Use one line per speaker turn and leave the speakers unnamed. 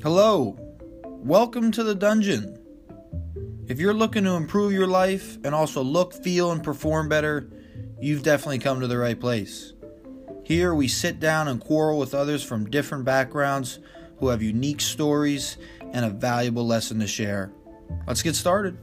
Hello, welcome to the dungeon. If you're looking to improve your life and also look, feel, and perform better, you've definitely come to the right place. Here we sit down and quarrel with others from different backgrounds who have unique stories and a valuable lesson to share. Let's get started.